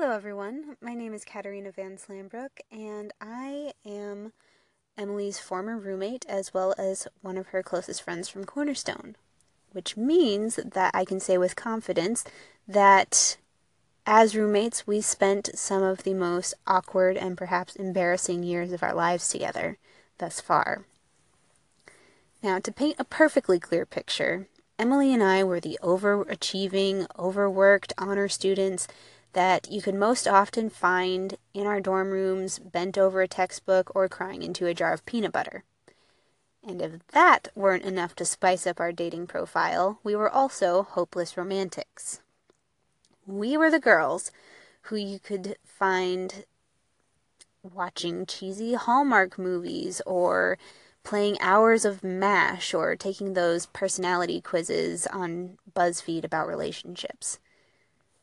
Hello, everyone. My name is Katerina Van Slambrook, and I am Emily's former roommate as well as one of her closest friends from Cornerstone, which means that I can say with confidence that as roommates, we spent some of the most awkward and perhaps embarrassing years of our lives together thus far. Now, to paint a perfectly clear picture, Emily and I were the overachieving, overworked honor students that you could most often find in our dorm rooms, bent over a textbook, or crying into a jar of peanut butter. And if that weren't enough to spice up our dating profile, we were also hopeless romantics. We were the girls who you could find watching cheesy Hallmark movies or playing hours of MASH or taking those personality quizzes on BuzzFeed about relationships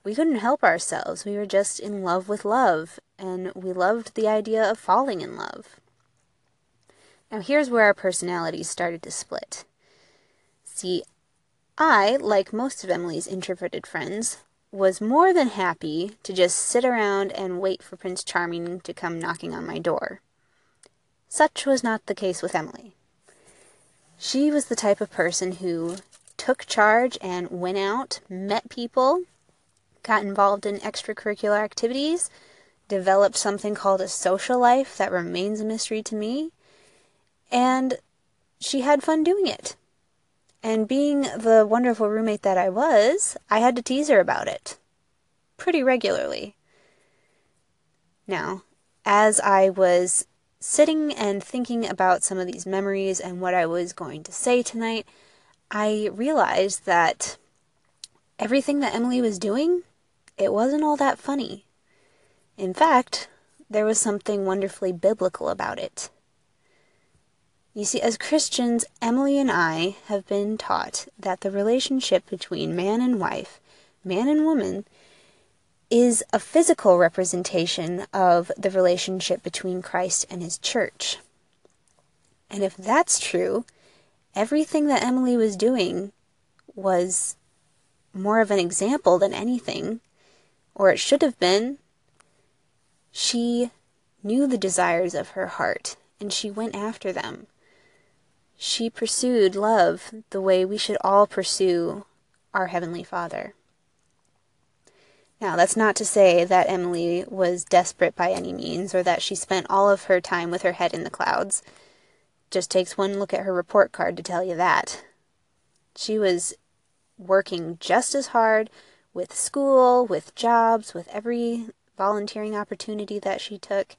we couldn't help ourselves. We were just in love with love, and we loved the idea of falling in love. Now, here's where our personalities started to split. See, I, like most of Emily's introverted friends, was more than happy to just sit around and wait for Prince Charming to come knocking on my door. Such was not the case with Emily. She was the type of person who took charge and went out, met people, got involved in extracurricular activities, developed something called a social life that remains a mystery to me, and she had fun doing it. And being the wonderful roommate that I was, I had to tease her about it pretty regularly. Now, as I was sitting and thinking about some of these memories and what I was going to say tonight, I realized that everything that Emily was doing it wasn't all that funny. In fact, there was something wonderfully biblical about it. You see, as Christians, Emily and I have been taught that the relationship between man and wife, man and woman, is a physical representation of the relationship between Christ and his church. And if that's true, everything that Emily was doing was more of an example than anything or it should have been. She knew the desires of her heart, and she went after them. She pursued love the way we should all pursue our Heavenly Father. Now, that's not to say that Emily was desperate by any means, or that she spent all of her time with her head in the clouds. Just takes one look at her report card to tell you that. She was working just as hard, with school, with jobs, with every volunteering opportunity that she took,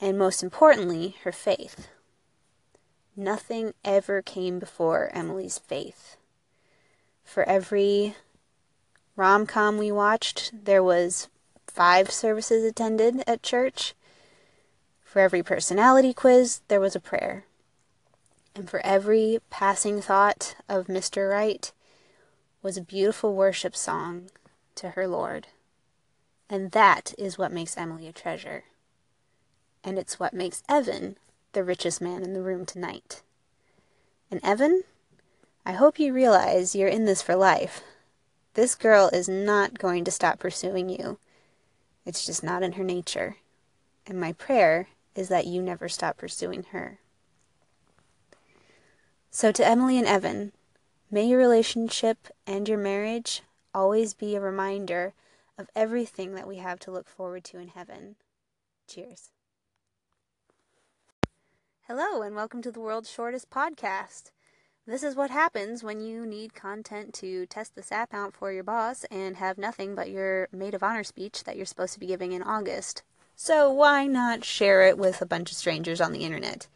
and most importantly, her faith. Nothing ever came before Emily's faith. For every rom com we watched, there was five services attended at church. For every personality quiz, there was a prayer. And for every passing thought of Mr. Right, was a beautiful worship song to her Lord. And that is what makes Emily a treasure. And it's what makes Evan the richest man in the room tonight. And Evan, I hope you realize you're in this for life. This girl is not going to stop pursuing you. It's just not in her nature. And my prayer is that you never stop pursuing her. So, to Emily and Evan, May your relationship and your marriage always be a reminder of everything that we have to look forward to in heaven. Cheers. Hello, and welcome to the world's shortest podcast. This is what happens when you need content to test the sap out for your boss and have nothing but your maid of honor speech that you're supposed to be giving in August. So, why not share it with a bunch of strangers on the internet?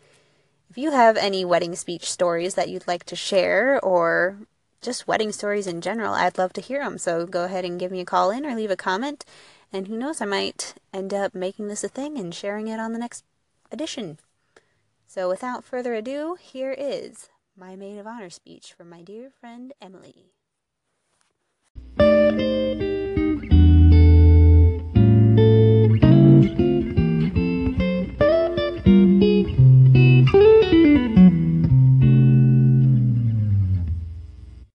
If you have any wedding speech stories that you'd like to share or just wedding stories in general, I'd love to hear them. So go ahead and give me a call in or leave a comment. And who knows, I might end up making this a thing and sharing it on the next edition. So without further ado, here is my maid of honor speech from my dear friend Emily.